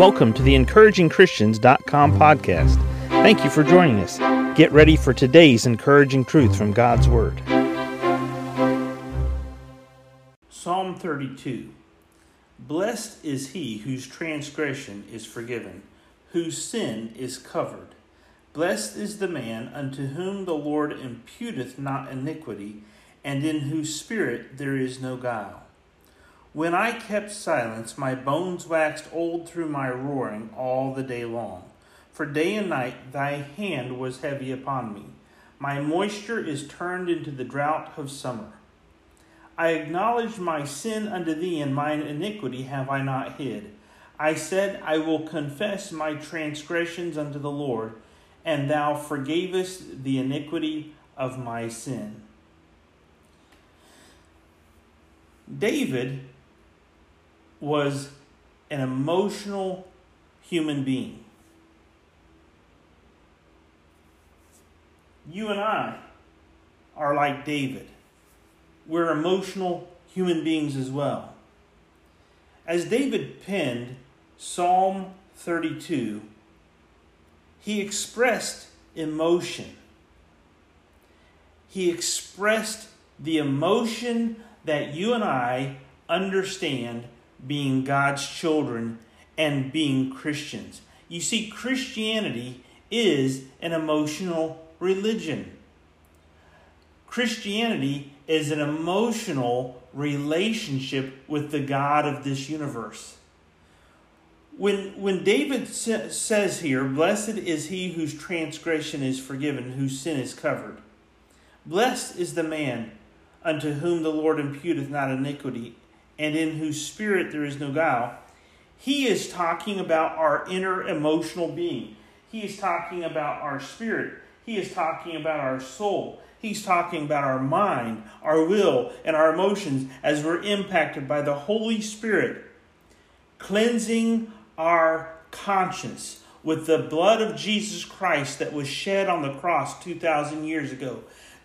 Welcome to the encouragingchristians.com podcast. Thank you for joining us. Get ready for today's encouraging truth from God's Word. Psalm 32 Blessed is he whose transgression is forgiven, whose sin is covered. Blessed is the man unto whom the Lord imputeth not iniquity, and in whose spirit there is no guile. When I kept silence, my bones waxed old through my roaring all the day long. For day and night thy hand was heavy upon me. My moisture is turned into the drought of summer. I acknowledged my sin unto thee, and mine iniquity have I not hid. I said, I will confess my transgressions unto the Lord, and thou forgavest the iniquity of my sin. David was an emotional human being. You and I are like David. We're emotional human beings as well. As David penned Psalm 32, he expressed emotion. He expressed the emotion that you and I understand being God's children and being Christians. You see, Christianity is an emotional religion. Christianity is an emotional relationship with the God of this universe. When, when David sa- says here, Blessed is he whose transgression is forgiven, whose sin is covered. Blessed is the man unto whom the Lord imputeth not iniquity, and in whose spirit there is no guile, he is talking about our inner emotional being. He is talking about our spirit. He is talking about our soul. He's talking about our mind, our will, and our emotions as we're impacted by the Holy Spirit, cleansing our conscience with the blood of Jesus Christ that was shed on the cross 2,000 years ago.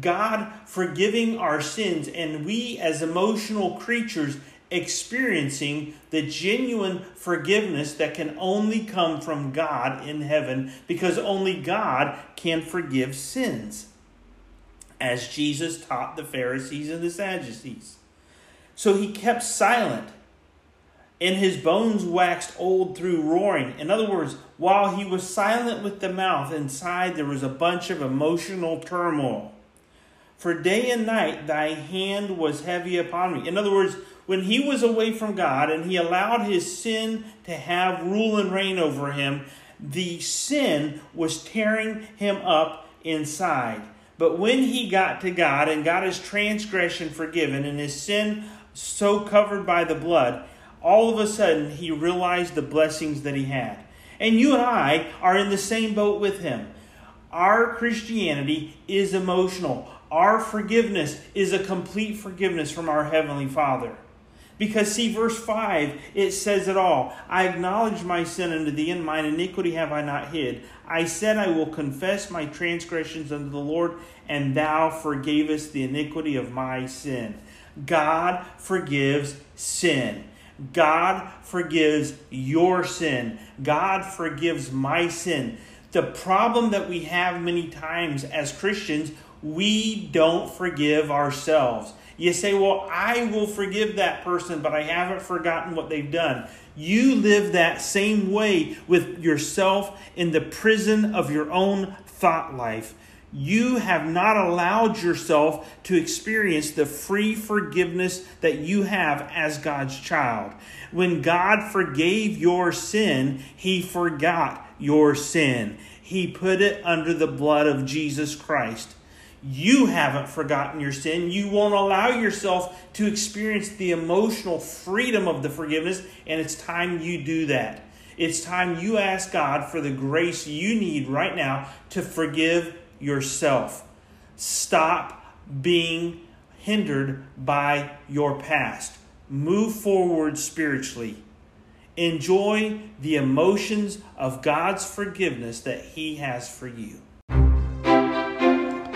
God forgiving our sins, and we as emotional creatures experiencing the genuine forgiveness that can only come from God in heaven because only God can forgive sins, as Jesus taught the Pharisees and the Sadducees. So he kept silent, and his bones waxed old through roaring. In other words, while he was silent with the mouth, inside there was a bunch of emotional turmoil. For day and night thy hand was heavy upon me. In other words, when he was away from God and he allowed his sin to have rule and reign over him, the sin was tearing him up inside. But when he got to God and got his transgression forgiven and his sin so covered by the blood, all of a sudden he realized the blessings that he had. And you and I are in the same boat with him. Our Christianity is emotional. Our forgiveness is a complete forgiveness from our Heavenly Father. Because, see, verse 5, it says it all. I acknowledge my sin unto thee, and mine iniquity have I not hid. I said, I will confess my transgressions unto the Lord, and thou forgavest the iniquity of my sin. God forgives sin. God forgives your sin. God forgives my sin. The problem that we have many times as Christians, we don't forgive ourselves. You say, Well, I will forgive that person, but I haven't forgotten what they've done. You live that same way with yourself in the prison of your own thought life. You have not allowed yourself to experience the free forgiveness that you have as God's child. When God forgave your sin, He forgot your sin. He put it under the blood of Jesus Christ. You haven't forgotten your sin. You won't allow yourself to experience the emotional freedom of the forgiveness, and it's time you do that. It's time you ask God for the grace you need right now to forgive yourself. Stop being hindered by your past. Move forward spiritually. Enjoy the emotions of God's forgiveness that He has for you.